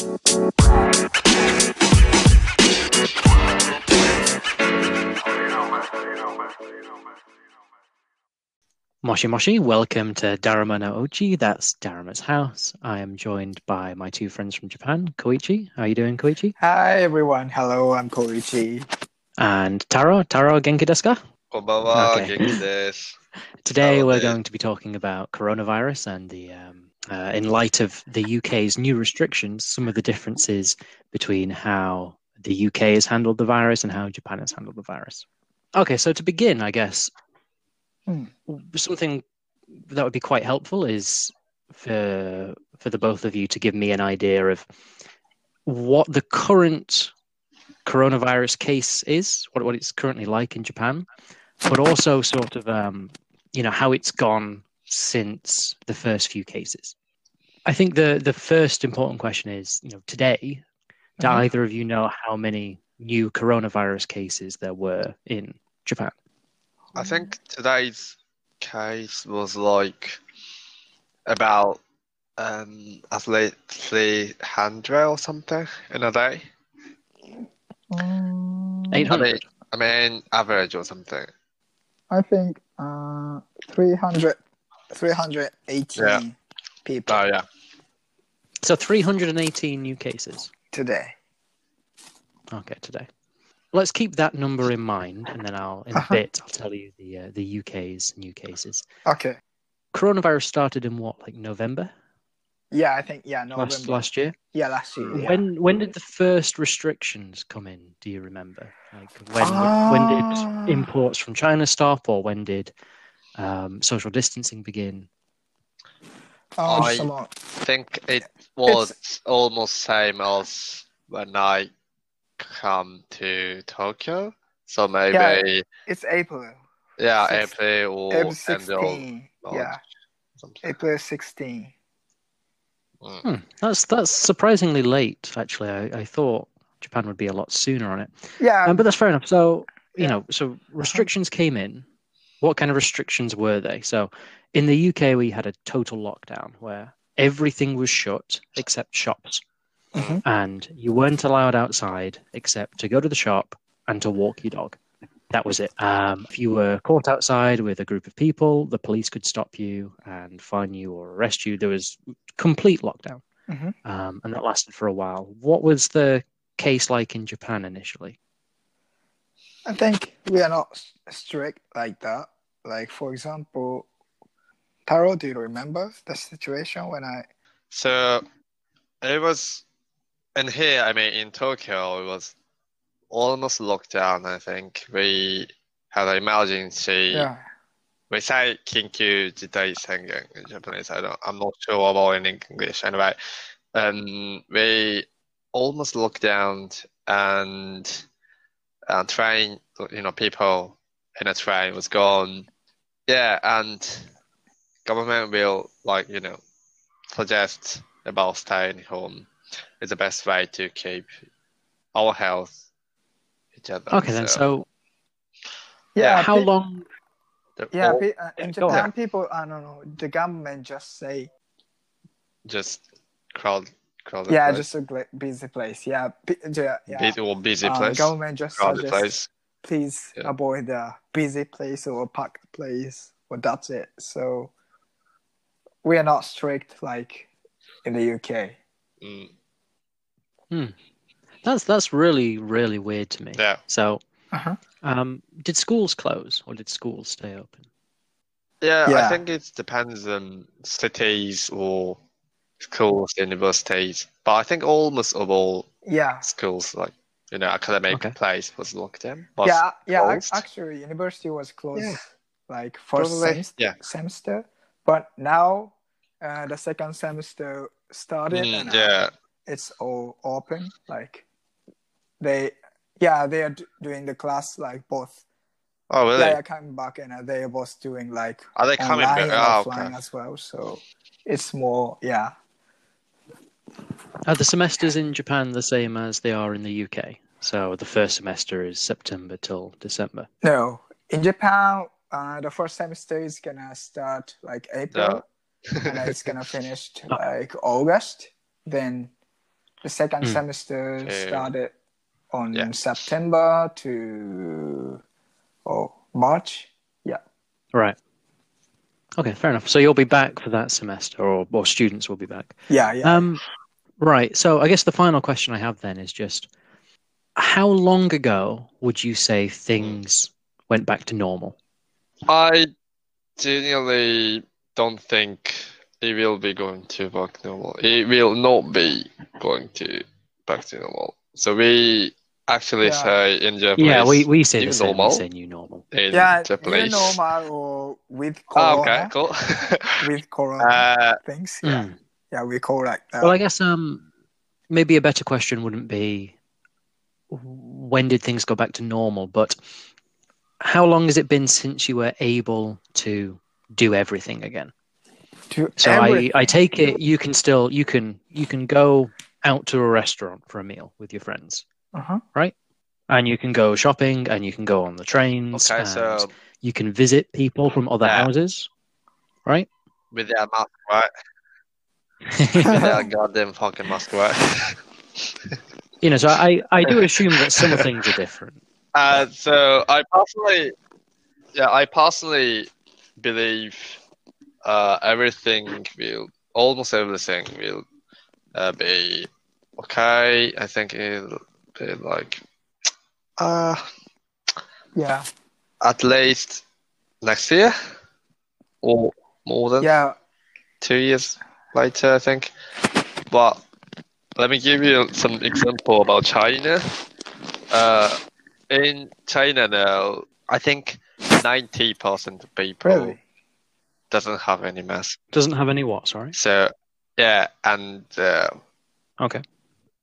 Moshi Moshi, welcome to Darama no Uchi. That's Darama's house. I am joined by my two friends from Japan, Koichi. How are you doing, Koichi? Hi, everyone. Hello, I'm Koichi. And Taro. Taro, genki desu ka? Konbanwa, okay. genki desu. Today, we're going to be talking about coronavirus and the um, uh, in light of the UK's new restrictions, some of the differences between how the UK has handled the virus and how Japan has handled the virus. Okay, so to begin, I guess Hmm. something that would be quite helpful is for for the both of you to give me an idea of what the current coronavirus case is, what what it's currently like in Japan, but also sort of um, you know how it's gone since the first few cases. I think the the first important question is, you know, today, do Mhm. either of you know how many new coronavirus cases there were in Japan? I think today's case was like about um at least 300 or something in a day. Um, I 800. mean, I mean average or something. I think uh, 300, 318 Yeah. People Oh yeah. So 318 new cases. today. Okay, today. Let's keep that number in mind, and then I'll in a Uh-huh. bit I'll tell you the uh, the UK's new cases. Okay. Coronavirus started in what, like November Yeah, I think yeah, November. last last year. Yeah, last year. Yeah. When when did the first restrictions come in? Do you remember? Like when when Ah. did imports from China stop, or when did um, social distancing begin? Oh, I- some think it was almost same as when I come to Tokyo. So maybe Yeah. yeah, It's April. Six- April or April 16. March. Yeah, something. April 16. Mm. Hmm, that's that's surprisingly late. Actually, I, I thought Japan would be a lot sooner on it. Yeah, Um, but that's fair enough. So, you Yeah. know, so restrictions came in. What kind of restrictions were they? So, in the UK, we had a total lockdown where everything was shut except shops, Mhm. and you weren't allowed outside except to go to the shop and to walk your dog. That was it. Um, if you were caught outside with a group of people, the police could stop you and fine you or arrest you. There was complete lockdown, Mhm. um, and that lasted for a while. What was the case like in Japan initially? I think we are not strict like that. Like for example, Taro, do you remember the situation when I? So it was, and here I mean in Tokyo it was almost locked down. I think we had an emergency. Yeah. We say "kinkyu jitai sengen" in Japanese. I don't. I'm not sure about in English. Anyway, um, we almost locked down and and train. You know, people in a train was gone. Yeah, and government will like you know suggest about staying home is the best way to keep our health each other. Okay, then. So, Yeah. how pe- long? Yeah, all- pe- uh, in go Japan, people, I don't know, the government just say, just crowd crowded yeah, place. just a gla- busy place. Yeah, pe- yeah, yeah. busy or busy Uh, place. government just crowded suggests, place. please Yeah. avoid the busy place or packed place, or that's it. So we are not strict like in the UK. Mm, That's that's really really weird to me. yeah. So, Uh-huh. um, did schools close or did schools stay open? yeah, yeah, I think it depends on cities or schools, universities. But I think almost of all Yeah, schools, like you know, academic Okay. place was locked in. Was yeah, yeah. closed. Actually, university was closed Yeah. like first Probably, semester, yeah. semester, but now uh, the second semester started Mm, and yeah, it's all open. Like they, yeah, they are d- doing the class like both. oh really? They are coming back and uh, they are both doing like Are they coming online back? Oh, offline okay. as well. So it's more, yeah. Are the semesters in Japan the same as they are in the UK? So the first semester is September till December. No, in Japan, uh, the first semester is gonna start like April, and it's gonna finish like August. Then the second Mm. semester Okay. started on Yeah. September to oh March. Yeah. Right. Okay, fair enough. So you'll be back for that semester, or or students will be back. Yeah, yeah. Um, right. So I guess the final question I have then is just how long ago would you say things went back to normal? I genuinely don't think it will be going to back normal. It will not be going to back to normal. So we actually Yeah. say in Japanese. yeah, we, we say the new same. We normal? say new normal. in yeah, new normal or with Ah, corona. okay, cool. With corona uh, things. Yeah. Mm. Yeah, we call like that. Well, I guess um, maybe a better question wouldn't be when did things go back to normal, but how long has it been since you were able to do everything again? to So everything. I, I take it you can still you can you can go out to a restaurant for a meal with your friends, uh-huh. Right? And you can go shopping, and you can go on the trains, okay, and so you can visit people from other Yeah. houses, right? with their mask, right? With their goddamn fucking mask, right? you know, so I I do assume that some things are different. Uh, so I personally, yeah, I personally believe uh, everything will, almost everything will uh, be okay. I think it'll be like, uh, Yeah. at least next year or more than Yeah. two years later, I think. But let me give you some example about China. Uh, in China now, I think ninety percent of people Really? doesn't have any mask. Doesn't have any what? Sorry. So yeah, and uh, Okay.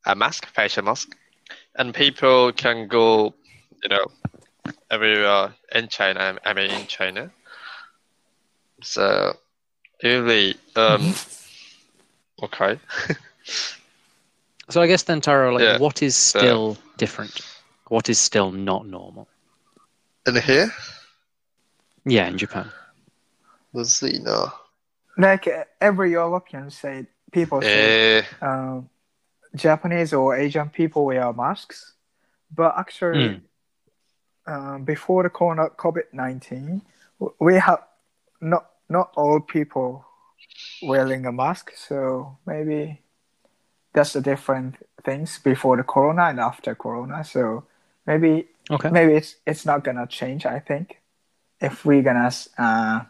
a mask, facial mask, and people can go, you know, everywhere in China. I mean, in China. So really, um, okay. So I guess then, Taro, like, Yeah, what is so- still different? What is still not normal? In here, Yeah, in Japan. let's see now. Like uh, every European say people say Eh, um, Japanese or Asian people wear masks, but actually, um, before the corona COVID nineteen, we have not not all people wearing a mask. So maybe that's the different things before the corona and after corona. So maybe Okay. maybe it's it's not gonna change. I think if we're gonna uh,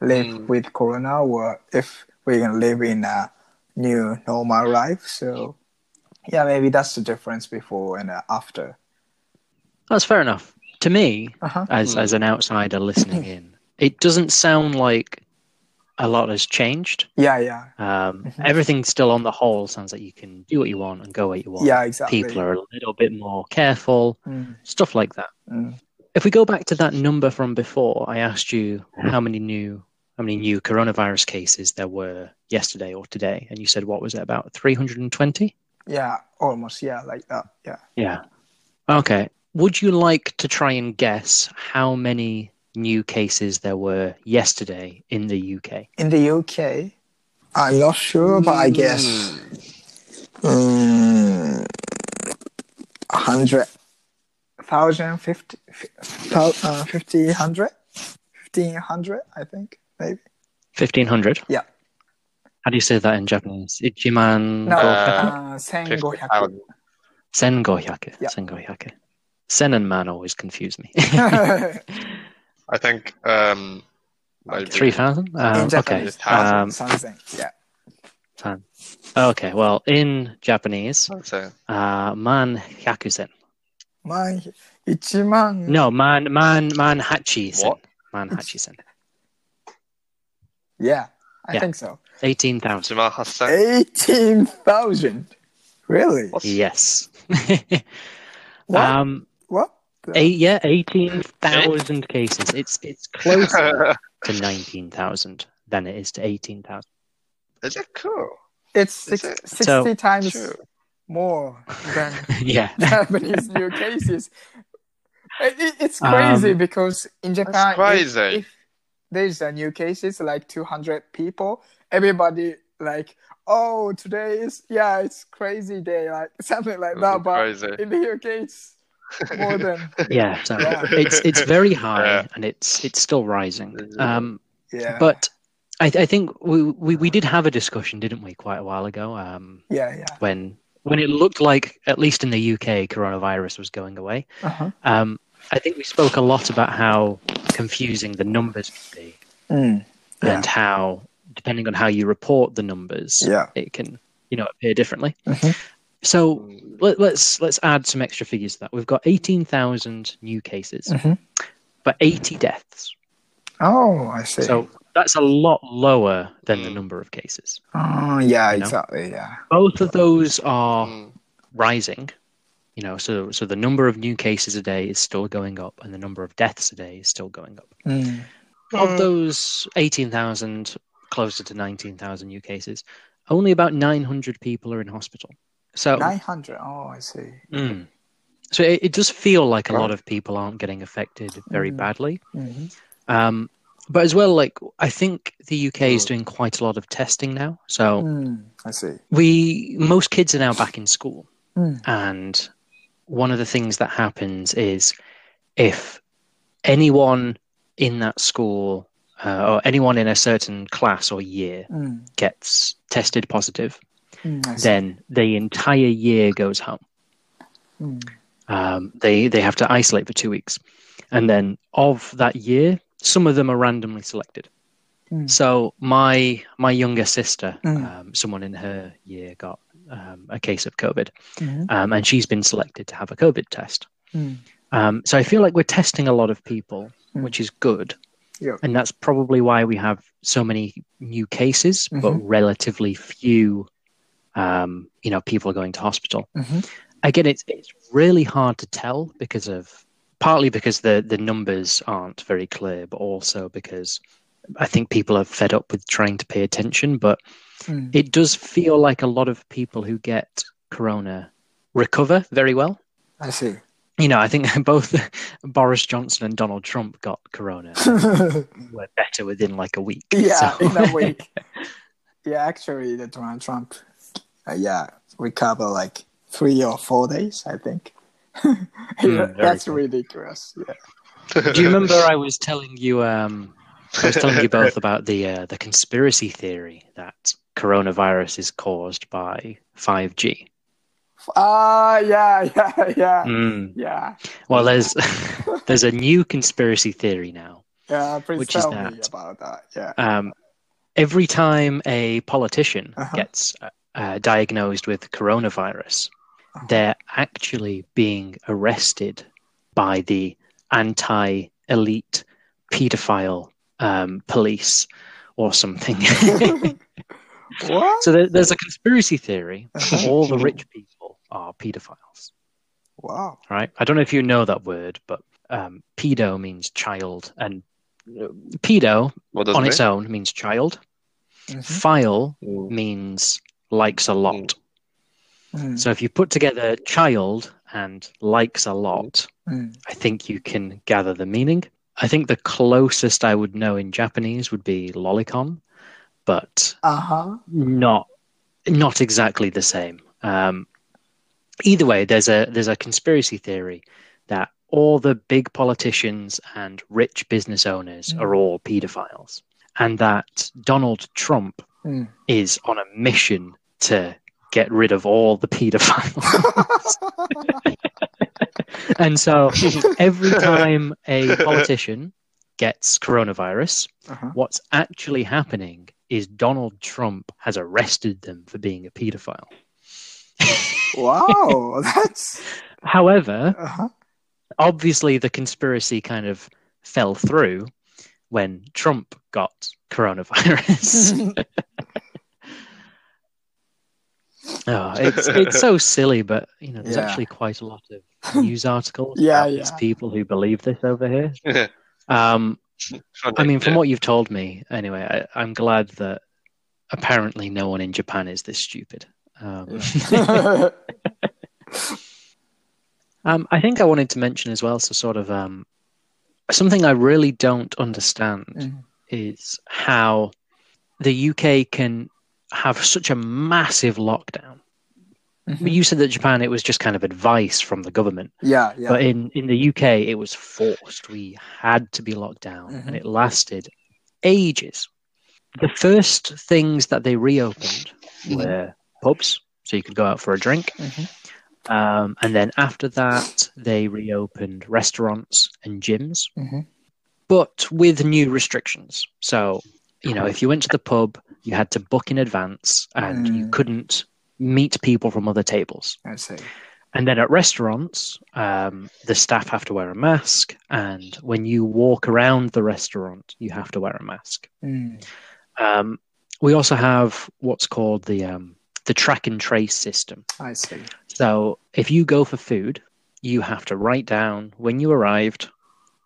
live Mm. with corona or if we're gonna live in a new normal life. So yeah, maybe that's the difference before and uh, after. That's fair enough. To me, Uh-huh. as Hmm. as an outsider listening in, it doesn't sound like a lot has changed. Yeah, yeah, Um, Mhm. Everything still, on the whole, sounds like you can do what you want and go where you want. yeah, exactly. People are a little bit more careful, Mm, stuff like that. mm. If we go back to that number from before, I asked you how many new how many new coronavirus cases there were yesterday or today, and you said what was it about three hundred and twenty? Yeah, almost. Yeah, like that. Yeah. Yeah. Okay. Would you like to try and guess how many new cases there were yesterday in the UK? In the UK, I'm not sure, but I guess um, hundred thousand, fifty, thou- uh, fifty, hundred, fifteen hundred, I think maybe. Fifteen hundred. Yeah. How do you say that in Japanese? Ichiman No, uh, 50,000. 1500. Sen gohyaku. Yeah. Sen gohyaku. Sen and man always confuse me. I think um, maybe Three thousand. Um, okay. Um, something. Yeah. tan. Okay. Well, in Japanese, So, uh, man hyakusen. Man, 1万 No, man, man, man hachi sen. What? Man hachi sen. Yeah, I Yeah. think so. Eighteen thousand. Eighteen thousand. Really? What's Yes. What? um, what? the- eight, yeah, eighteen thousand cases. It's it's closer to nineteen thousand than it is to eighteen thousand. Is it cool? It's six, it? 60 So- times True. more than yeah. Japanese new cases. It- it- it's crazy Um, because in Japan, That's if- crazy. If, there's a new cases like 200 people, everybody like, oh, today is yeah, it's crazy day, like something like that. But Crazy. in the UK, it's more than Yeah, so Yeah. it's it's very high Yeah. and it's it's still rising. Um, yeah, but I, I think we, we we did have a discussion, didn't we, quite a while ago? Um, yeah, yeah. when when it looked like, at least in the UK, coronavirus was going away. Uh-huh. Um, I think we spoke a lot about how confusing the numbers can be, Mm, Yeah. and how depending on how you report the numbers, Yeah. it can you know appear differently. Mhm. So let, let's let's add some extra figures to that. We've got eighteen thousand new cases, Mhm. but eighty deaths. Oh, I see. So that's a lot lower than the Mm. number of cases. oh, yeah, you know? exactly. Yeah. Both of those are Mm. rising. You know, so so the number of new cases a day is still going up, and the number of deaths a day is still going up. Mm. Of those eighteen thousand, closer to nineteen thousand new cases, only about nine hundred people are in hospital. So, Nine hundred. Oh, I see. Mm. so it, it does feel like a Wow. lot of people aren't getting affected very Mm. badly. hmm Um, but as well, like I think the UK is Mm. doing quite a lot of testing now. So Mm, I see. we most kids are now back in school. Mm. And one of the things that happens is if anyone in that school uh, or anyone in a certain class or year Mm, gets tested positive, mm, then the entire year goes home. Mm, Um, they they have to isolate for two weeks, and then of that year, some of them are randomly selected. Mm. So my my younger sister, Mm. um, someone in her year got um, a case of COVID, mhm, um, and she's been selected to have a COVID test. mm. Um, so I feel like we're testing a lot of people, which is good, Yeah. and that's probably why we have so many new cases, but Mhm. relatively few, um, you know, people are going to hospital. Mhm. Again, it's it's really hard to tell because of partly because the the numbers aren't very clear, but also because I think people are fed up with trying to pay attention. But Mm. it does feel like a lot of people who get corona recover very well. I see. You know, I think both Boris Johnson and Donald Trump got corona were better within like a week. yeah, So- in a week. yeah, actually, the Donald Trump, uh, yeah, recover like three or four days, I think. Yeah, that's cool. ridiculous. Yeah. Do you remember I was telling you? Um, I was telling you both about the uh, the conspiracy theory that coronavirus is caused by five G. Ah, yeah, yeah, yeah, Mm. yeah. Well, there's there's a new conspiracy theory now. Yeah, please Which is tell me that? about that. Yeah. Um, every time a politician Uh-huh. gets uh, diagnosed with coronavirus, Uh-huh. they're actually being arrested by the anti-elite pedophile um, police or something. what? so there, there's a conspiracy theory that Uh-huh. all the rich people are pedophiles. Wow. Right? I don't know if you know that word, but um, pedo means child, and uh, pedo on it its own means child. Mhm. Phile mean? means likes a lot. Mm, So if you put together child and likes a lot, mm. I think you can gather the meaning. I think the closest I would know in Japanese would be lolicon, but Uh-huh. not not exactly the same. Um, either way, there's a there's a conspiracy theory that all the big politicians and rich business owners Mm. are all pedophiles, and that Donald Trump Mm. is on a mission to get rid of all the pedophiles. and so every time a politician gets coronavirus, Uh-huh. what's actually happening is Donald Trump has arrested them for being a pedophile. Wow, that's However, uh-huh. obviously the conspiracy kind of fell through when Trump got coronavirus. Oh, it's it's so silly, but you know, there's Yeah. actually quite a lot of news articles Yeah, about these yeah. people who believe this over here. Um, I mean, from what you've told me, anyway, I, I'm glad that apparently no one in Japan is this stupid. Um, um, I think I wanted to mention as well, so sort of um, something I really don't understand Mhm. is how the UK can have such a massive lockdown. Mhm. You said that Japan, it was just kind of advice from the government. Yeah, yeah. But in, in the UK, it was forced. We had to be locked down, Mhm. and it lasted ages. The first things that they reopened Mhm. were pubs, so you could go out for a drink. Mhm. Um, and then after that, they reopened restaurants and gyms, Mhm. but with new restrictions. So, you know, if you went to the pub, you had to book in advance and you Mm. couldn't meet people from other tables. I see. And then at restaurants, um, the staff have to wear a mask. And when you walk around the restaurant, you have to wear a mask. Mm. Um, we also have what's called the um, the track and trace system. I see. So if you go for food, you have to write down when you arrived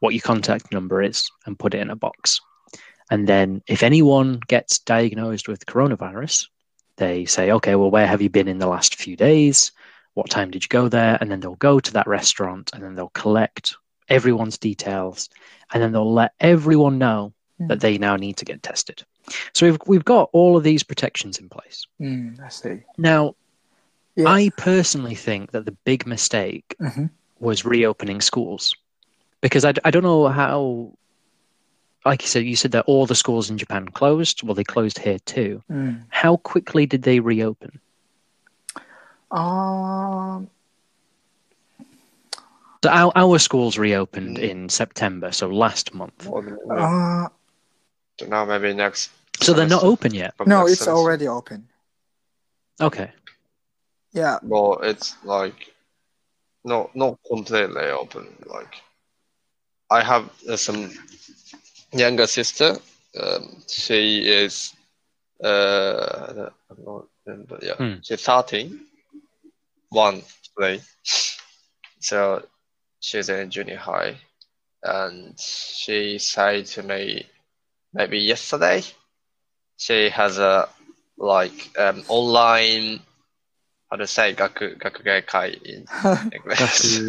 what your contact number is and put it in a box. And then if anyone gets diagnosed with coronavirus, they say, okay, well, where have you been in the last few days? What time did you go there? And then they'll go to that restaurant and then they'll collect everyone's details and then they'll let everyone know that they now need to get tested. So we've, we've got all of these protections in place. Mm, I see. Now, Yeah. I personally think that the big mistake Mhm. was reopening schools because I, I don't know how, like you said, you said that all the schools in Japan closed. Well, they closed here too. Mm. How quickly did they reopen? Um. So our, our schools reopened in September, so last month. Or the- Uh, now maybe next. So they're not open yet. No, it's semester. already open. Okay. Yeah. Well, it's like no, not completely open. Like I have uh, some younger sister. Um, she is, uh, I'm not, yeah, she's 13, one today. So she's in junior high. And she said to me, maybe yesterday, she has a like um, online how to say gaku, in English.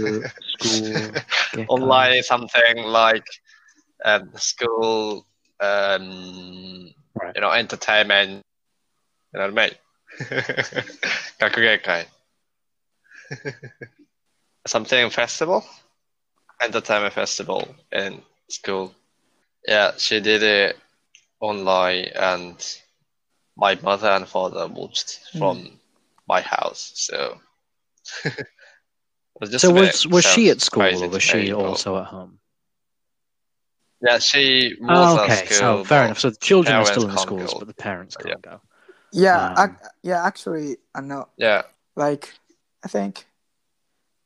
online something like um, school um, Right. you know entertainment you know what I mean 学芸会 something festival entertainment festival in school yeah she did it online and my mother and father watched from my house so it was just So a bit was was she sounds at school crazy or was to she me, but- also at home? yeah she was Oh, at okay, school so fair enough. So the children are still in the schools, go. but the parents Yeah. can't go. Yeah. Um, ac- yeah. Actually, I know. yeah Like, I think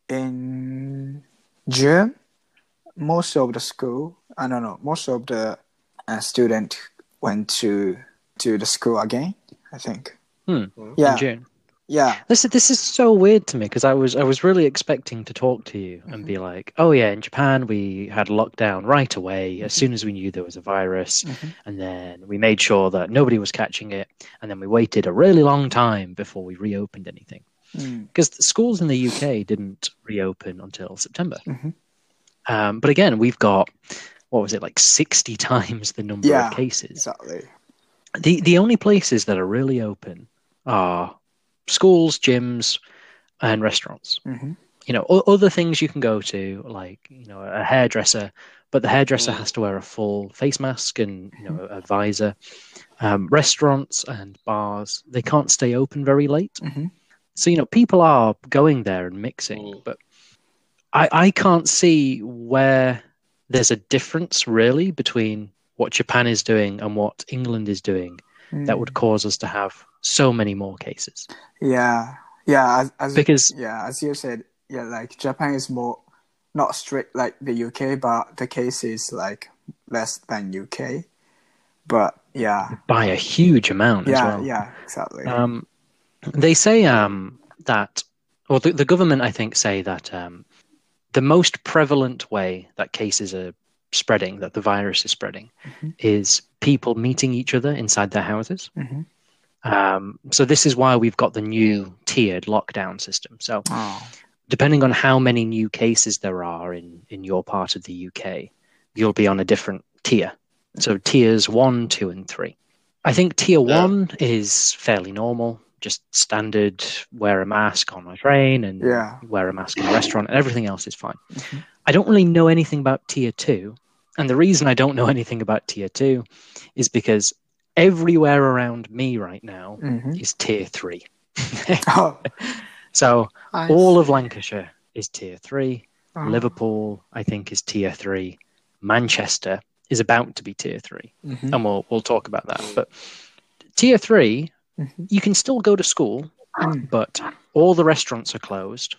in June, most of the school, I don't know, most of the uh, student went to to the school again. I think. Hmm. Yeah. In June. Yeah. This is this is so weird to me because I was I was really expecting to talk to you and be like, oh yeah, in Japan we had lockdown right away as soon as we knew there was a virus, Mhm. and then we made sure that nobody was catching it, and then we waited a really long time before we reopened anything Mm. because the schools in the UK didn't reopen until September. Mhm. Um, but again, we've got what was it like sixty times the number Yeah. of cases. Exactly. The the only places that are really open are schools, gyms, and restaurants. hmm You know, o- other things you can go to, like you know, a hairdresser, but the hairdresser Mm. has to wear a full face mask and you know a visor. Um, restaurants and bars they can't stay open very late, hmm so you know people are going there and mixing. Mm. But I I can't see where there's a difference really between what Japan is doing and what England is doing that would cause us to have so many more cases. Yeah. Yeah. As, as Because yeah, as you said, yeah, like Japan is more not strict like the UK, but the case is like less than UK. But yeah, by a huge amount as yeah, well. yeah, exactly. Um, they say um, that, or the, the government, I think, say that um, the most prevalent way that cases are spreading, that the virus is spreading, Mhm. is people meeting each other inside their houses. hmm Um, so this is why we've got the new tiered lockdown system. So Oh, depending on how many new cases there are in, in your part of the UK, you'll be on a different tier. So tiers one, two, and three. I think tier Yeah. one is fairly normal, just standard. Wear a mask on a train and Yeah. wear a mask in a restaurant, and everything else is fine. Mhm. I don't really know anything about tier two, and the reason I don't know anything about tier two is because everywhere around me right now Mhm. is tier three. Oh, so I all of. Lancashire is tier three. Oh. Liverpool, I think, is tier three. Manchester is about to be tier three, Mhm. and we'll we'll talk about that. But tier three, Mhm. you can still go to school, Mm. but all the restaurants are closed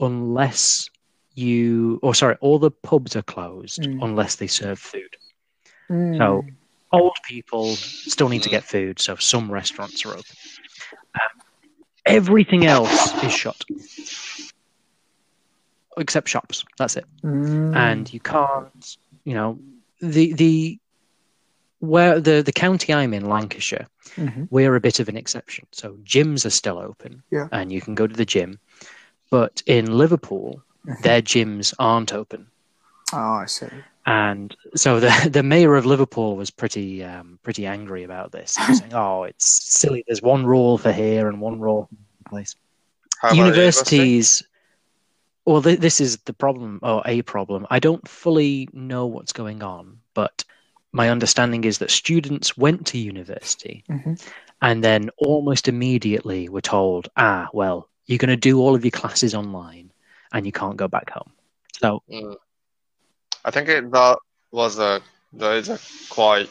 unless you, or sorry, all the pubs are closed Mm. unless they serve food. Mm. So old people still need to Mm. get food, so some restaurants are open. Um, everything else is shut, except shops. That's it, Mm. and you can't. You know, the the where the the county I'm in, Lancashire, Mhm. we're a bit of an exception. So gyms are still open, Yeah. and you can go to the gym. But in Liverpool, Mhm. their gyms aren't open. Oh, I see. And so the the mayor of Liverpool was pretty um, pretty angry about this, He was saying, "Oh, it's silly. There's one rule for here and one rule for the place." How about Universities. Well, th- this is the problem, or a problem. I don't fully know what's going on, but my understanding is that students went to university Mhm. and then almost immediately were told, "Ah, well, you're going to do all of your classes online, and you can't go back home." So Mm. I think it, that was a that is a quite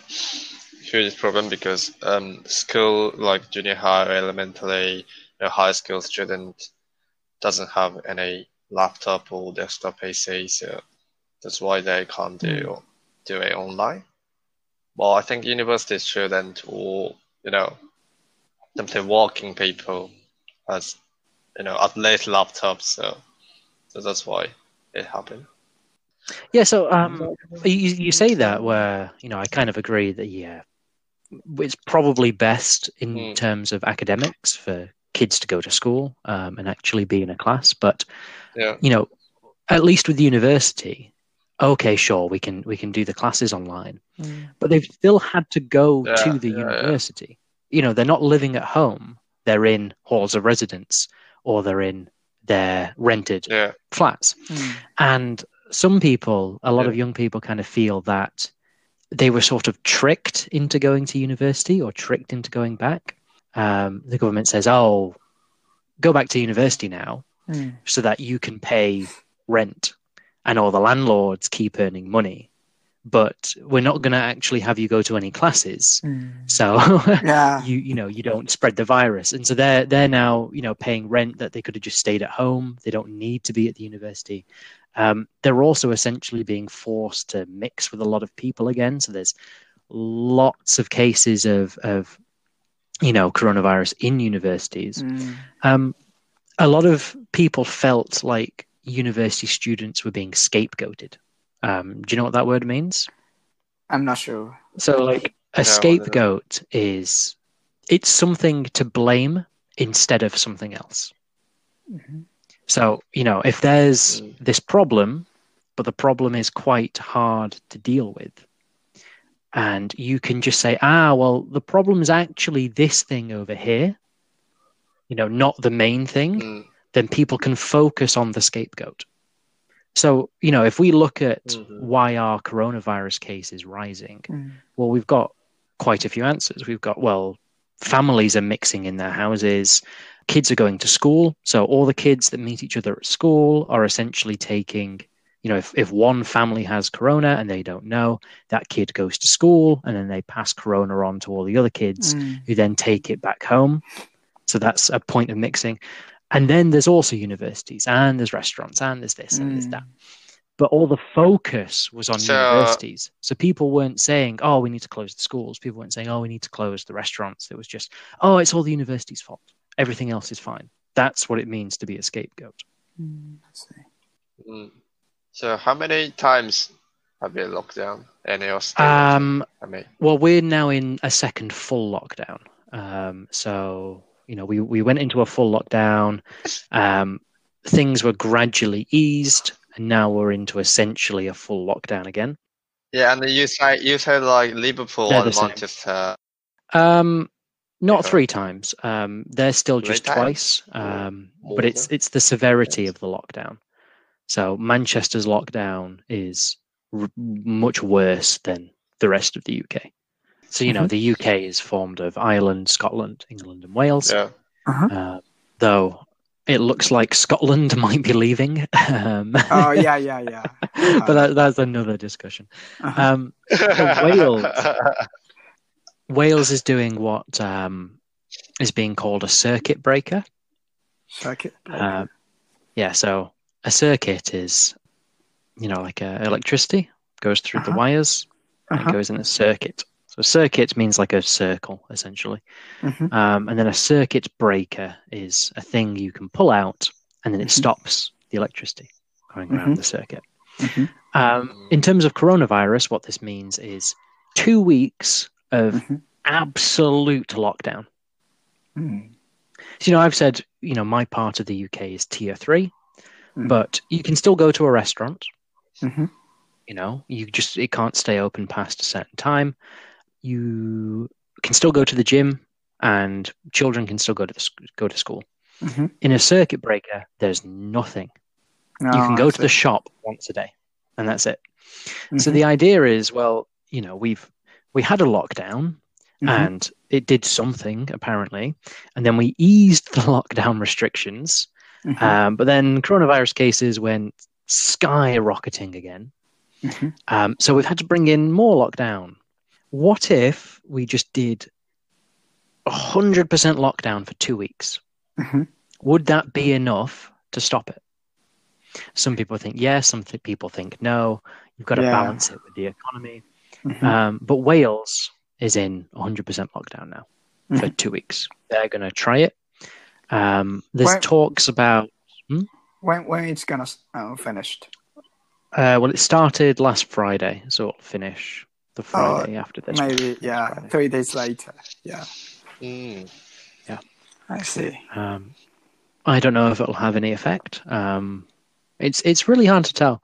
huge problem because um, school like junior high, elementary, you know, high school student doesn't have any laptop or desktop PC, so that's why they can't do do it online. Well, I think university student or you know, simply working people has you know at least laptops, so so that's why it happened. Yeah, so um, you, you say that where you know I kind of agree that yeah, it's probably best in Mm. terms of academics for kids to go to school um, and actually be in a class, but Yeah. you know, at least with university, okay, sure, we can we can do the classes online, Mm. but they've still had to go Yeah, to the yeah, yeah. university. You know, they're not living at home; they're in halls of residence or they're in their rented Yeah. flats. Mm. And some people, a lot Yeah. of young people, kind of feel that they were sort of tricked into going to university or tricked into going back. Um, the government says, oh, go back to university now Mm. so that you can pay rent and all the landlords keep earning money. But we're not going to actually have you go to any classes. Mm. So Yeah. you you know you don't spread the virus and so they're they're now you know paying rent that they could have just stayed at home they don't need to be at the university um, they're also essentially being forced to mix with a lot of people again so there's lots of cases of of you know coronavirus in universities Mm. um, a lot of people felt like university students were being scapegoated um, do you know what that word means I'm not sure. so, like, a No, scapegoat is it's something to blame instead of something else. Mhm. So, you know, if there's Mm. this problem, but the problem is quite hard to deal with, and you can just say, ah, well, the problem is actually this thing over here, you know, not the main thing, Mm. then people can focus on the scapegoat. So, you know, if we look at Mhm. why our coronavirus case is rising, Mm. well, we've got quite a few answers. We've got, well, families are mixing in their houses, kids are going to school. So all the kids that meet each other at school are essentially taking, you know, if, if one family has corona and they don't know, that kid goes to school and then they pass corona on to all the other kids Mm. who then take it back home. So that's a point of mixing. And then there's also universities and there's restaurants and there's this and there's Mm. that but all the focus was on So- universities. So people weren't saying, "Oh, we need to close the schools." People weren't saying, "Oh, we need to close the restaurants." It was just, "Oh, it's all the university's fault. Everything else is fine." That's what it means to be a scapegoat. Mm. Mm. So how many times have you locked down in your state? Um, I mean, well, we're now in a second full lockdown. Um, so you know, we we went into a full lockdown. Um, things were gradually eased, and now we're into essentially a full lockdown again. yeah, and you say you said like Liverpool They're and. Manchester Um, not Yeah. three times. Um, they're still Three just times? twice. Um, More but it's than- it's the severity of the lockdown. So Manchester's lockdown is r- much worse than the rest of the UK. So you know Mhm. the UK is formed of Ireland, Scotland, England, and Wales. Yeah. Uh-huh. Uh, though it looks like Scotland might be leaving. Um, Oh yeah, yeah, yeah. but that, that's another discussion. Uh-huh. Um, Wales. Wales is doing what um, is being called a circuit breaker. Circuit. Uh, yeah, so a circuit is, you know, like uh, electricity goes through the Uh-huh. wires and Uh-huh. it goes in a circuit. So circuit means like a circle, essentially. Mhm. Um, and then a circuit breaker is a thing you can pull out and then it Mhm. stops the electricity going around Mhm. the circuit. Mhm. Um, in terms of coronavirus, what this means is two weeks of Mhm. absolute lockdown. Mm. So, you know, I've said, you know, my part of the UK is tier three, Mm. but you can still go to a restaurant. Mhm. You know, you just it can't stay open past a certain time. You can still go to the gym, and children can still go to the, go to school. Mhm. In a circuit breaker, there's nothing. you can go to the shop once a day, and that's it. So Mhm. the idea is, well, you know, we've we had a lockdown, Mhm. and it did something apparently, and then we eased the lockdown restrictions. Mhm. Um, but then coronavirus cases went skyrocketing again. Mhm. Um, so we've had to bring in more lockdown. What if we just did 100% lockdown for two weeks? Mhm. Would that be enough to stop it? Some people think yes, some th- people think no. You've got to Yeah. balance it with the economy. Mhm. Um, but Wales is in 100% lockdown now for two weeks. They're going to try it. Um, there's Why- talks about When when it's gonna uh, finished? Uh, well, it started last Friday, so it'll finish the Friday after this. Oh, Maybe yeah, Friday. three days later. Yeah, Mm. I see. Um, I don't know if it'll have any effect. Um, it's it's really hard to tell.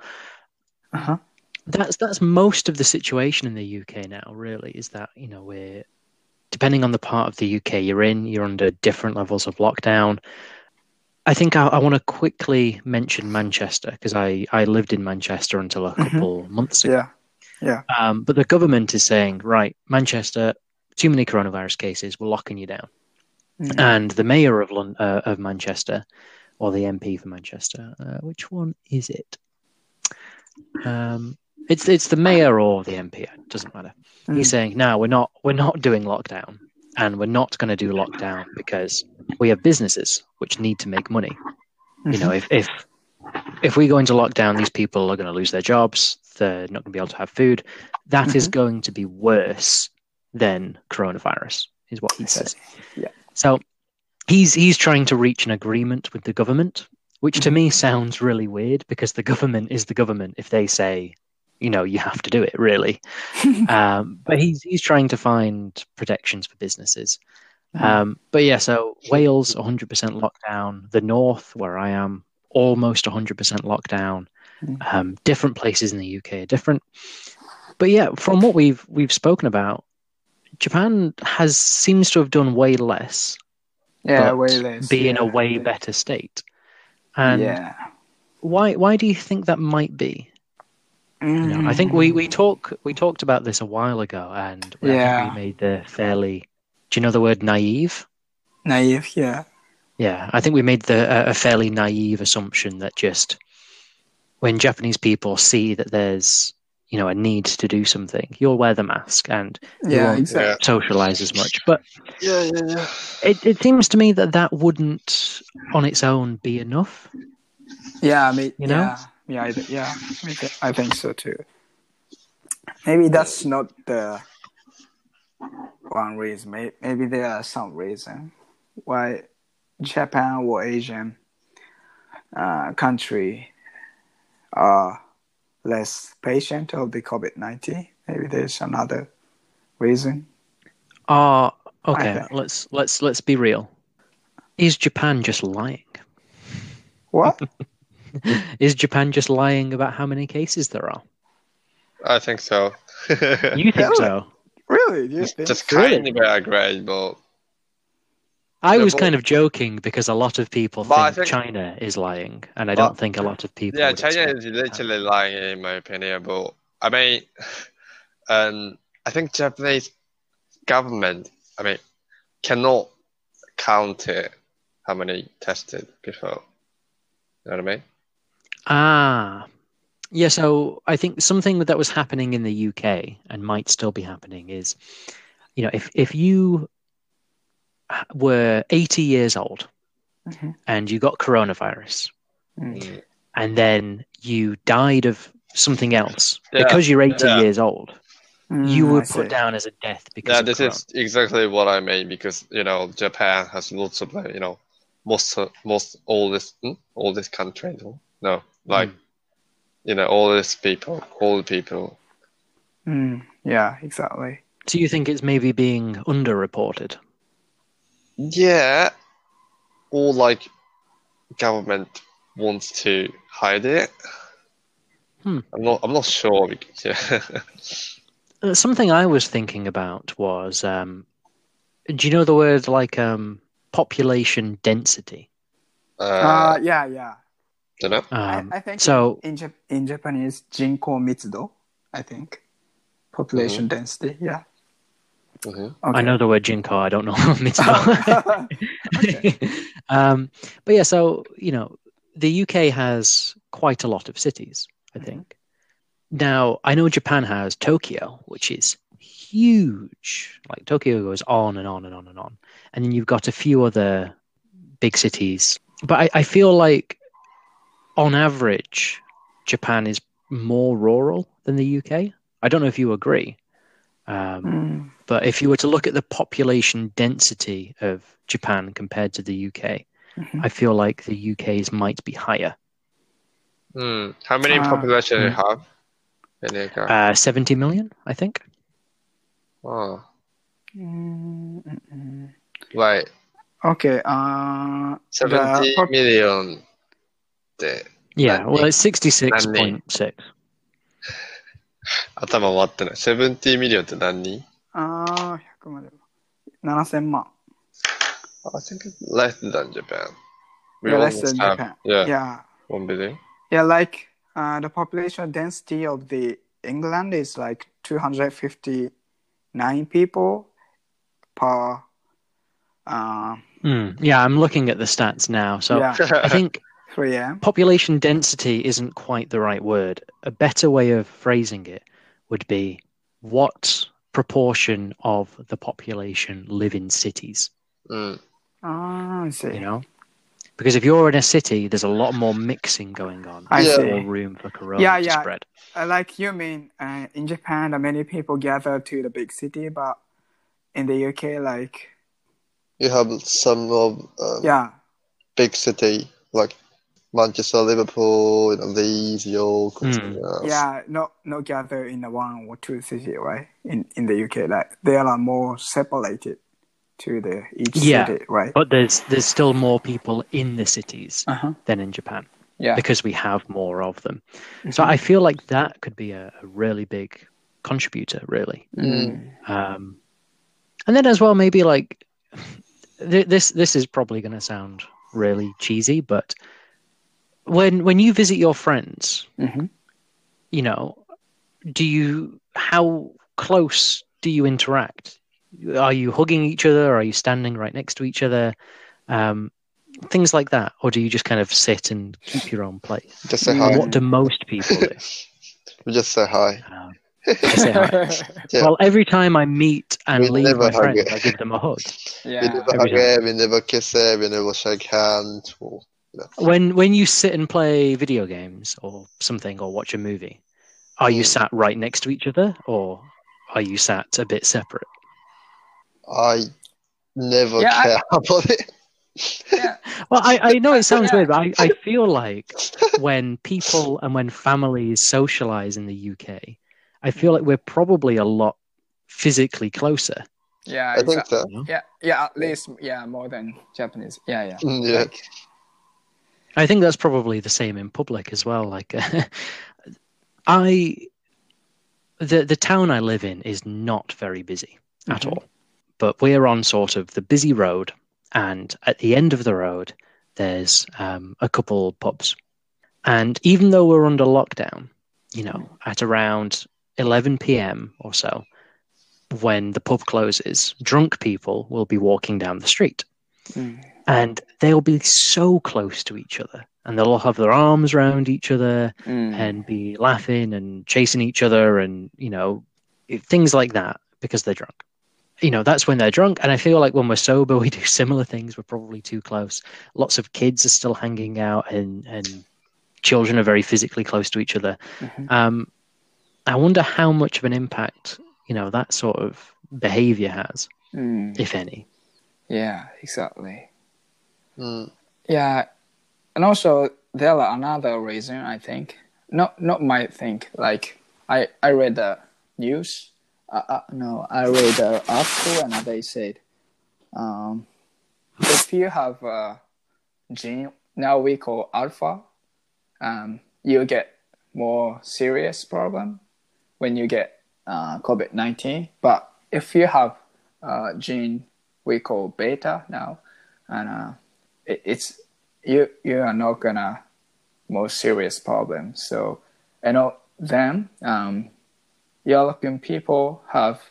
Uh huh. That's that's most of the situation in the UK now. Really, is that you know we're depending on the part of the UK you're in, you're under different levels of lockdown. I think I, I want to quickly mention Manchester because I, I lived in Manchester until a Mhm. couple months ago. Yeah. Um, but the government is saying, right, Manchester, too many coronavirus cases, we're locking you down. Mhm. And the mayor of uh, of Manchester, or the MP for Manchester, uh, which one is it? Um, it's it's the mayor or the MP. It doesn't matter. He's Mhm. saying, no, we're not we're not doing lockdown, and we're not going to do lockdown because we have businesses which need to make money. You know, if if if we go into lockdown, these people are going to lose their jobs. They're not going to be able to have food. That is Mhm. going to be worse than coronavirus, is what he says. Yeah. So he's he's trying to reach an agreement with the government, which to Mhm. me sounds really weird because the government is the government. If they say, you know, you have to do it, really. um, but he's he's trying to find protections for businesses. Um, but yeah, so Wales 100% lockdown. The north, where I am, almost 100% lockdown. Mm. Um, different places in the UK are different. But yeah, from what we've we've spoken about, Japan has seems to have done way less, yeah, way less. be in a yeah. way better state. And yeah. why why do you think that might be? You know, I think we, we talk we talked about this a while ago, and I Yeah. we made the fairly. Do you know the word naive? naive. Yeah. Yeah, I think we made the a, a fairly naive assumption that just when Japanese people see that there's you know a need to do something, you'll wear the mask and you Yeah. won't Exactly. socialize as much. But Yeah, yeah, yeah. it, it seems to me that that wouldn't on its own be enough. Yeah. I mean. You know? Yeah. Yeah. I, th- yeah. I, think so too. Maybe that's not the one reason. Maybe, maybe there are some reason why Japan or Asian uh, country are less patient of the COVID nineteen. Maybe there's another reason. Ah, okay. Let's let's let's be real. Is Japan just lying? What? Is Japan just lying about how many cases there are? I think so. You think Really? so? Really? You It's think? just Really? kind of a grade, I was kind of joking because a lot of people think, think- China is lying, and I But- don't think a lot of people. yeah, China expect is that. literally lying in my opinion. But I mean, um, I think Japanese government, I mean, cannot count it how many tested before. You know what I mean? Ah, yeah. So I think something that was happening in the UK and might still be happening is, you know, if if you were 80 years old Mhm. and you got coronavirus Mm. Mm. and then you died of something else Yeah, because you're 80 yeah. years old, Mm, you I were put down as a death because Yeah, this corona. is exactly what I mean because you know Japan has lots of you know most most oldest hmm? oldest country no, no like Mm. you know all these people all the people Mm, yeah, exactly. So you think it's maybe being underreported? yeah or like government wants to hide it. Hmm. I'm not I'm not sure because yeah. Uh, Something I was thinking about was, um, do you know the word like um, population density? Uh, uh, yeah, yeah. Don't know. Um, I, I, um, think so. In, Jap- in Japanese, jinko mitsudo, I think. Population mm-hmm. density, yeah. Mm-hmm. Okay. I know the word jinko. I don't know mitsudo. Oh. okay. um, but yeah, so you know, the UK has quite a lot of cities. I mm-hmm. think. Mm-hmm. Now I know Japan has Tokyo, which is huge. Like Tokyo goes on and on and on and on, and then you've got a few other big cities. But I, I feel like on average, Japan is more rural than the UK. I don't know if you agree. Um, Mm, but if you were to look at the population density of Japan compared to the UK, mhm. I feel like the UK's might be higher. Hmm. How many Uh, population you hmm. have in your car? Uh, 70 million, I think. oh, Mm, mm, mm. like Okay, uh, 70 the pop- million っ て、 Yeah, Nani? well, it's 66.6. 頭回ってない。70ミリオンって何人あー100まで。7000万。 I think it's less than Japan. We Yeah, less almost than have, Japan. Yeah, Yeah. one billion. Yeah, like uh, the population density of the England is like 259 people per. Uh, Mm, yeah, I'm looking at the stats now. So yeah, I think 3 a.m. population density isn't quite the right word. A better way of phrasing it would be what proportion of the population live in cities, mm. Ah, I see. you know? Because if you're in a city, there's a lot more mixing going on. I There's see. more room for corona Yeah, to yeah. spread. Uh, like you mean uh, in Japan, many people gather to the big city, but in the UK, like You have some of um, yeah, big city like Manchester, Liverpool, you know, Leeds, York, Mm. yeah, not not gather in the one or two city, right? In in the UK, like they are more separated to the each Yeah. city, right? But there's there's still more people in the cities Uh huh. than in Japan Yeah. because we have more of them. So I feel like that could be a, a really big contributor, really. Mm. Um, and then as well, maybe like th- this. This is probably going to sound really cheesy, but when when you visit your friends, Mhm. you know, do you how close do you interact? Are you hugging each other? Are you standing right next to each other? Um, things like that, or do you just kind of sit and keep your own place? Just say hi. What do most people do? We just say hi. Um, say hi. Yeah. Well, every time I meet and We leave my hug friends, it. I give them a hug. Yeah. We never Every hug time. it, we never kiss it, we never shake hands. Or, you know. When when you sit and play video games or something or watch a movie, are you Mm. sat right next to each other or are you sat a bit separate? I never Yeah, I- care about it. yeah. Well, I, I know it sounds Yeah. weird, but I, I feel like when people and when families socialize in the UK, I feel like we're probably a lot physically closer. Yeah, I think so. Yeah, yeah, at least yeah, more than Japanese. Yeah, yeah. Mm, Yeah. Like, I think that's probably the same in public as well. Like, I, the the town I live in is not very busy at Mhm. all, but we're on sort of the busy road, and at the end of the road, there's um, a couple pubs, and even though we're under lockdown, you know, at around 11 p.m. or so, when the pub closes, drunk people will be walking down the street Mm. And they'll be so close to each other and they'll all have their arms around each other Mm. and be laughing and chasing each other and you know things like that because they're drunk you know that's when they're drunk and i feel like when we're sober we do similar things we're probably too close lots of kids are still hanging out and and children are very physically close to each other Mhm. um i wonder how much of an impact you know that sort of behavior has Mm. if any Yeah, exactly. Mm. Yeah, and also there are another reason I think. Not not my think. Like I I read the news. Uh, uh, no, I read the article and they said, um, if you have a gene now we call alpha, um, you get more serious problem when you get uh, COVID nineteen. But if you have a gene we call beta now, and uh, it's you you are not gonna more serious problem. So you know then um, European people have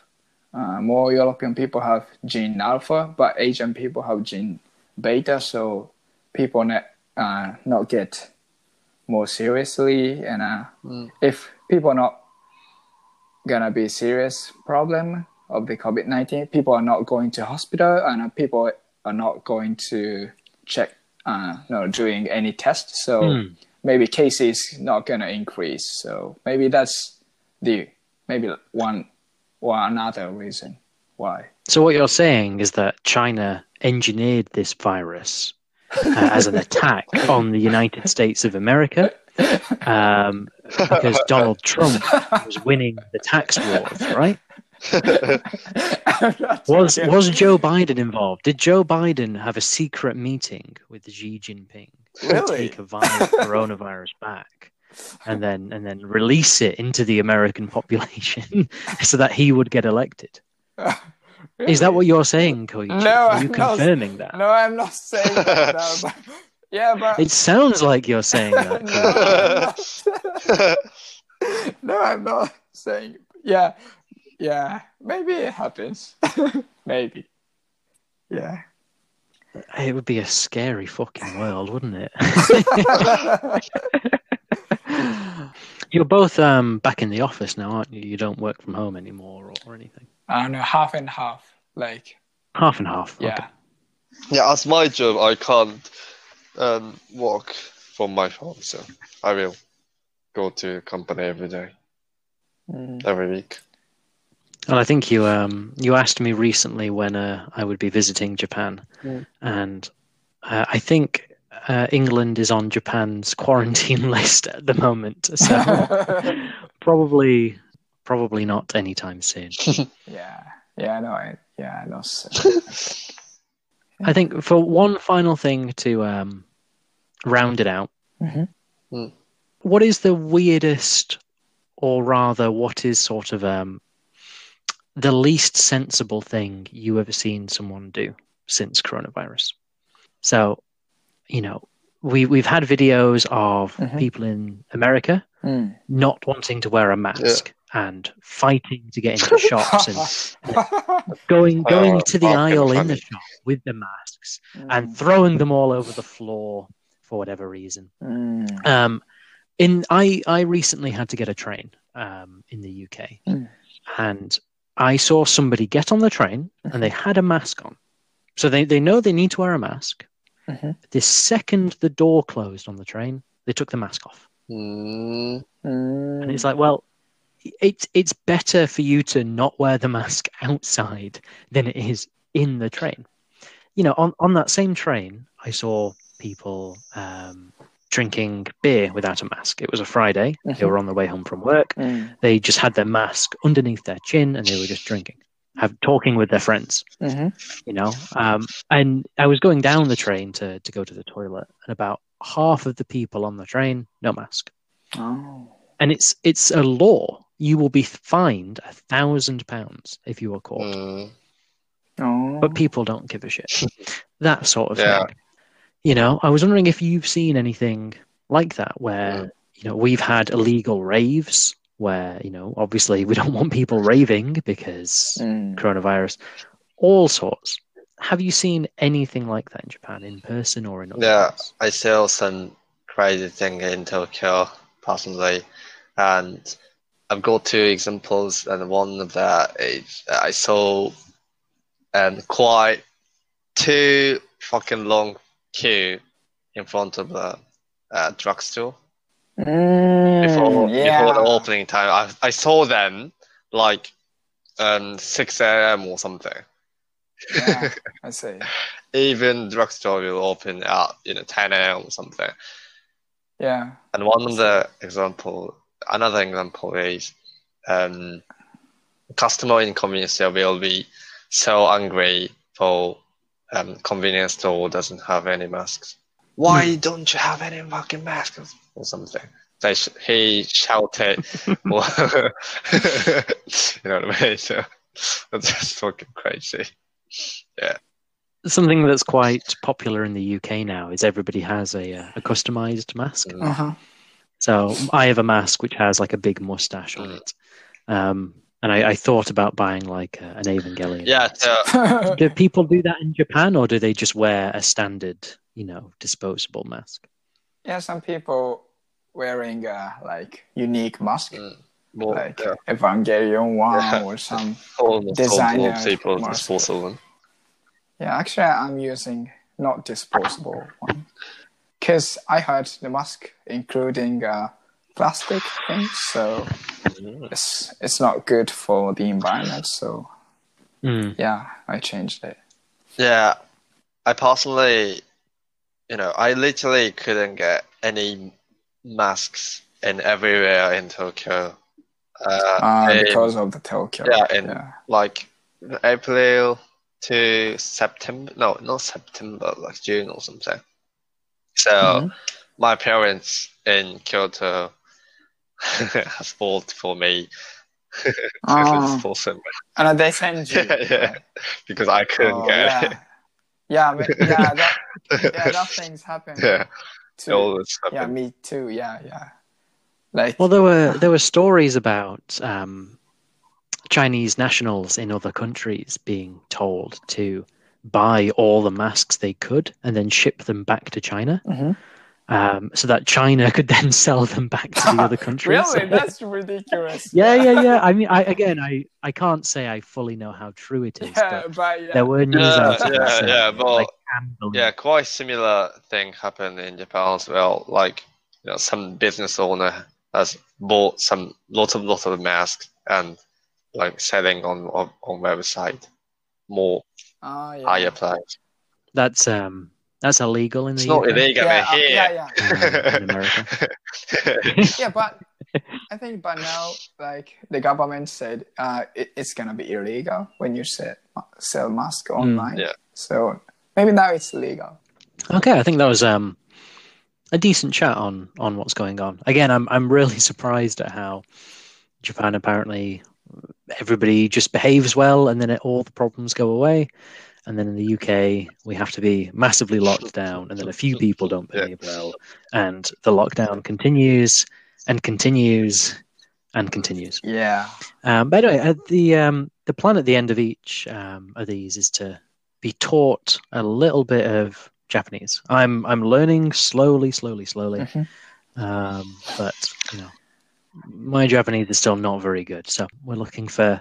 uh, more European people have gene alpha, but Asian people have gene beta. So people not uh, not get more seriously, and uh, Mm. if people not gonna be serious problem of the COVID nineteen, people are not going to hospital, and uh, people are not going to check, uh, no, doing any tests. So Hmm. maybe cases not gonna increase. So maybe that's the maybe one or another reason why. So what you're saying is that China engineered this virus uh, as an attack on the United States of America um, because Donald Trump was winning the tax wars, right? Was was Joe Biden involved? Did Joe Biden have a secret meeting with Xi Jinping to take a virus, coronavirus back, and then and then release it into the American population so that he would get elected? Is that what you're saying, Koichi? No, Are you I'm not- confirming that? No, I'm not saying that. no, but, yeah, but It sounds like you're saying that. not. no, I'm not saying. Yeah, yeah. Maybe it happens. maybe. Yeah. It would be a scary fucking world, wouldn't it? You're both um, back in the office now, aren't you? You don't work from home anymore or, or anything. I don't know, half and half. Like, Half and half. okay. yeah. Yeah, as my job, I can't um, work from my home, so I will go to company every day, Mm. every week. And I think you um, you asked me recently when uh, I would be visiting Japan, Mm. and uh, I think uh, England is on Japan's quarantine list at the moment, so probably probably not anytime soon. yeah. Yeah, I know. I, yeah, I know. I think for one final thing to um, round it out, Mhm. Mm. what is the weirdest, or rather, what is sort of um, the least sensible thing you ever seen someone do since coronavirus? So, you know, we we've had videos of Mhm. people in America Mm. not wanting to wear a mask and fighting to get into shops and going going Oh, to the aisle in the shop with the masks Mm. and throwing them all over the floor for whatever reason. Mm. Um, in I I recently had to get a train um, in the UK, Mm. and I saw somebody get on the train and they had a mask on, so they they know they need to wear a mask. Mhm. The second the door closed on the train, they took the mask off, Mm, Mm. and it's like, well. It's it's better for you to not wear the mask outside than it is in the train. You know, on, on that same train, I saw people um, drinking beer without a mask. It was a Friday. They Mhm. were on their way home from work. Mm. They just had their mask underneath their chin and they were just drinking, have talking with their friends. Mhm. You know, um, and I was going down the train to to go to the toilet, and about half of the people on the train no mask Oh. and it's it's a law you will be fined a thousand pounds if you are caught. Mm, Oh. But people don't give a shit. that sort of Yeah. thing. You know, I was wondering if you've seen anything like that where, you know, we've had illegal raves where, you know, obviously we don't want people raving because Mm. coronavirus, all sorts. Have you seen anything like that in Japan in person or in other Yeah. place? I saw some crazy thing in Tokyo personally, and I've got two examples, and one of that is I saw um, quite two fucking long queue in front of the a drugstore Mm, before yeah. before the opening time. I I saw them like um 6 a.m. or something. yeah, I see. Even drugstore will open at you know 10 a.m. or something. Yeah. And one of the example, another example is um, customer in will be so angry for um, convenience store doesn't have any masks. Why don't you have any fucking masks or something? They sh- he shouted, you know what I mean? So that's just fucking crazy. Yeah. Something that's quite popular in the UK now is everybody has a, uh, a customized mask. Mm. Uh huh. So I have a mask which has like a big mustache on Mm. it. Um, and I, I thought about buying like a, an Evangelion. Yeah, mask. so Do people do that in Japan or do they just wear a standard, you know, disposable mask? yeah, some people wearing uh, like unique mask, mm, more, like yeah, Evangelion one Yeah. or some. almost designer all people mask. disposable. Yeah, actually, I'm using not disposable one because I heard the mask including uh, plastic things, so Mm. it's it's not good for the environment. So Mm. yeah, I changed it. Yeah, I personally, you know, I literally couldn't get any masks in everywhere in Tokyo. Uh, Uh, in, because of the Tokyo. yeah, in yeah. like April to September. No, not September, like June or something. So Mhm. my parents in Kyoto has bought for me Oh, disposable. and they send you. yeah, yeah, because I couldn't Oh, get yeah. it. Yeah, I yeah, that, yeah, that things happen Yeah, too. all this stuff. Yeah, me too. Yeah, yeah. Like, Well, there were there were stories about um, Chinese nationals in other countries being told to buy all the masks they could and then ship them back to China, Mhm. Um, so that China could then sell them back to the other countries. really, that's ridiculous. yeah, yeah, yeah. I mean, I again, I I can't say I fully know how true it is, Yeah, but but yeah. there were news Yeah, articles yeah, saying, yeah, but- like Yeah, quite similar thing happened in Japan as well. Like, you know, some business owner has bought some lot of lot of masks and like selling on on, on website more Oh, yeah. higher price. that's um that's illegal in the It's not UK. illegal Yeah, uh, yeah, yeah. in America. yeah, but I think by now, like the government said, uh, it, it's gonna be illegal when you sell sell mask online. yeah. So maybe now it's legal. Okay, I think that was um, a decent chat on on what's going on. Again, I'm I'm really surprised at how Japan apparently everybody just behaves well, and then it, all the problems go away. And then in the UK, we have to be massively locked down, and then a few people don't Yeah. well, and the lockdown continues and continues and continues. Yeah. Um, but anyway, uh, the um, the plan at the end of each um, of these is to be taught a little bit of Japanese. I'm I'm learning slowly, slowly, slowly, Mhm. um, but you know, my Japanese is still not very good. So we're looking for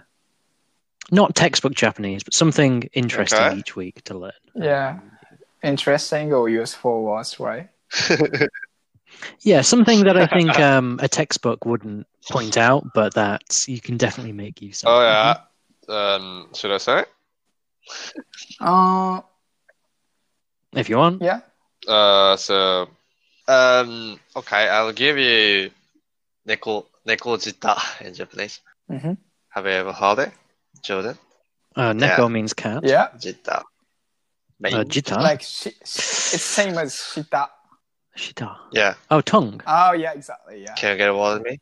not textbook Japanese, but something interesting Okay. each week to learn. Yeah. Interesting or useful words, right? Yeah, something that I think um, a textbook wouldn't point out, but that you can definitely make use of. oh yeah. Um, should I say? Uh, If you want. yeah. Uh, so, um, okay, I'll give you neko neko jita in Japanese. Mm-hmm. Have you ever heard it, Jordan? Uh, neko Yeah. means cat. Yeah. Jita. Main. Uh, jita. Like shi- shi- it's same as shita. Shita. yeah. Oh, tongue. Oh yeah, exactly. Yeah. Can you get what I me?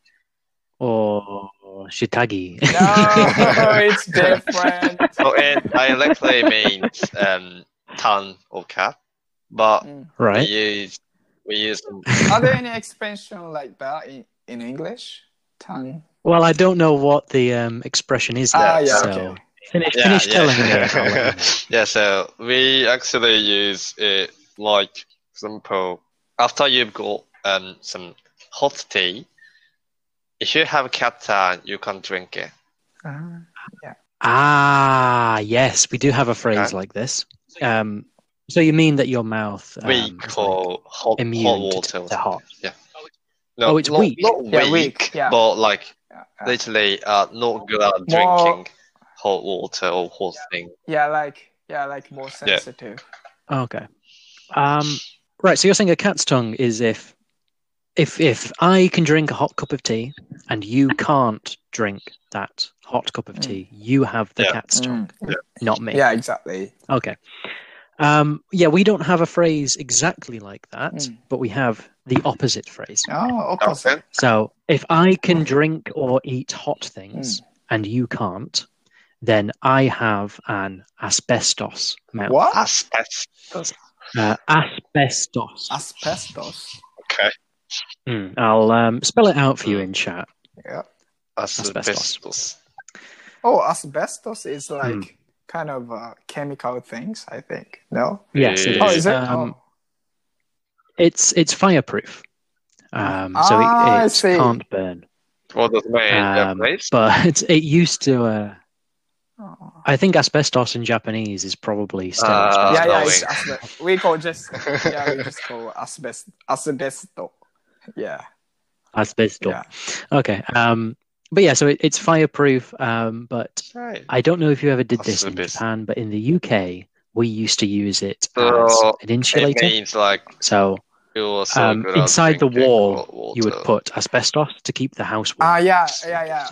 or shitagi. No, it's different. So it directly means um, tongue or cat, but Mm. we right. use we use. Are there any expression like that in, in English? Tongue. Well, I don't know what the um, expression is there. Ah, yeah, so okay. finish, Yeah, finish yeah. telling me. and I'll let you know. yeah, so we actually use it like for example after you've got um some hot tea. If you have cat tongue, you can drink it. Ah, Ah, yes, we do have a phrase Okay. like this. Um, so you mean that your mouth um, we is like call hot, immune hot water. or to hot. Yeah. No, Oh, it's not, weak. Not Yeah, weak, weak, yeah. but like yeah, yeah. Literally uh, not good at More- drinking hot water or hot thing. Yeah, like yeah, like more sensitive. Yeah. sensitive. Okay. Um, right. So you're saying a cat's tongue is if, if, if I can drink a hot cup of tea and you can't drink that hot cup of Mm. tea, you have the Yeah. cat's tongue, Mm. not me. Yeah, exactly. Okay. Um, yeah, we don't have a phrase exactly like that, Mm. but we have the opposite phrase. Oh, opposite. Okay. So if I can drink or eat hot things and you can't, then I have an asbestos mouth. What? Asbestos. Uh, asbestos. Asbestos. Okay. Mm, I'll um, spell it out for you in chat. Yeah. Asbestos. Oh, asbestos is like Hmm. kind of uh, chemical things. I think. No. Yes, it is. Oh, is it? Um, oh. It's it's fireproof, um, so Ah, it, it can't burn. What does it mean? Um, but it used to. Uh. I think asbestos in Japanese is probably still. Uh, asbestos. yeah, yeah. It's asbe- we call just yeah, we just call asbest asbesto. Yeah. asbestos. Yeah. Okay. Um, but yeah, so it, it's fireproof. Um, but Right. I don't know if you ever did this in Japan, but in the UK, we used to use it as So, an insulator. It means like so um, inside the drinking wall, you would put asbestos to keep the house warm. Ah, yeah, yeah, yeah.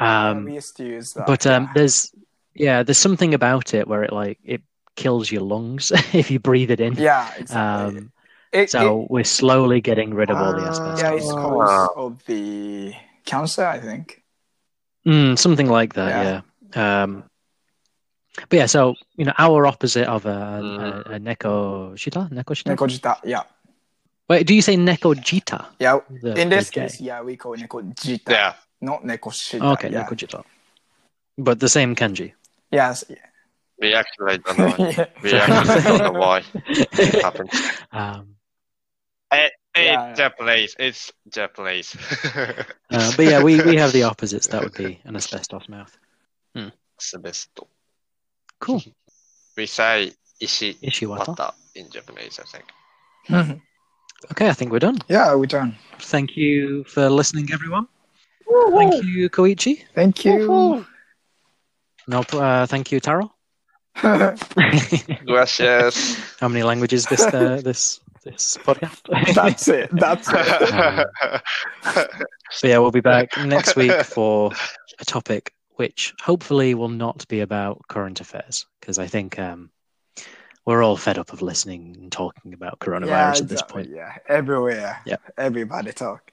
Yeah, um, we used to use that. but um, yeah. there's yeah, there's something about it where it like it kills your lungs if you breathe it in. yeah, exactly. Um, it, so we're slowly getting rid of all the Ah, asbestos. yeah, it's Ah. cause of the cancer, I think. Mm, something like that, yeah. Um, but yeah, so you know, our opposite of a, Mm. a, a neko shita, neko shita. Nekojita. Yeah, Wait, do you say neko jita? yeah. The- In this case, yeah, we call nekojita, Yeah. not nekoshita. okay, yeah. neko jita, but the same kanji. Yes. We actually don't know. yeah. We actually don't know why it happened. um, It's Yeah. Japanese. It's Japanese. uh, but yeah, we, we have the opposites. That would be an asbestos mouth. Asbesto. Cool. We say ishi Ishiwata. wata in Japanese, I think. Okay, I think we're done. yeah, we're done. Thank you for listening, everyone. Thank you, Koichi. Thank you. No, uh, thank you, Taro. Gracias. How many languages this uh, this this podcast? That's it. That's it. So yeah, we'll be back next week for a topic which hopefully will not be about current affairs because I think um, we're all fed up of listening and talking about coronavirus yeah, at this point. Yeah, everywhere. Yeah. Everybody talk.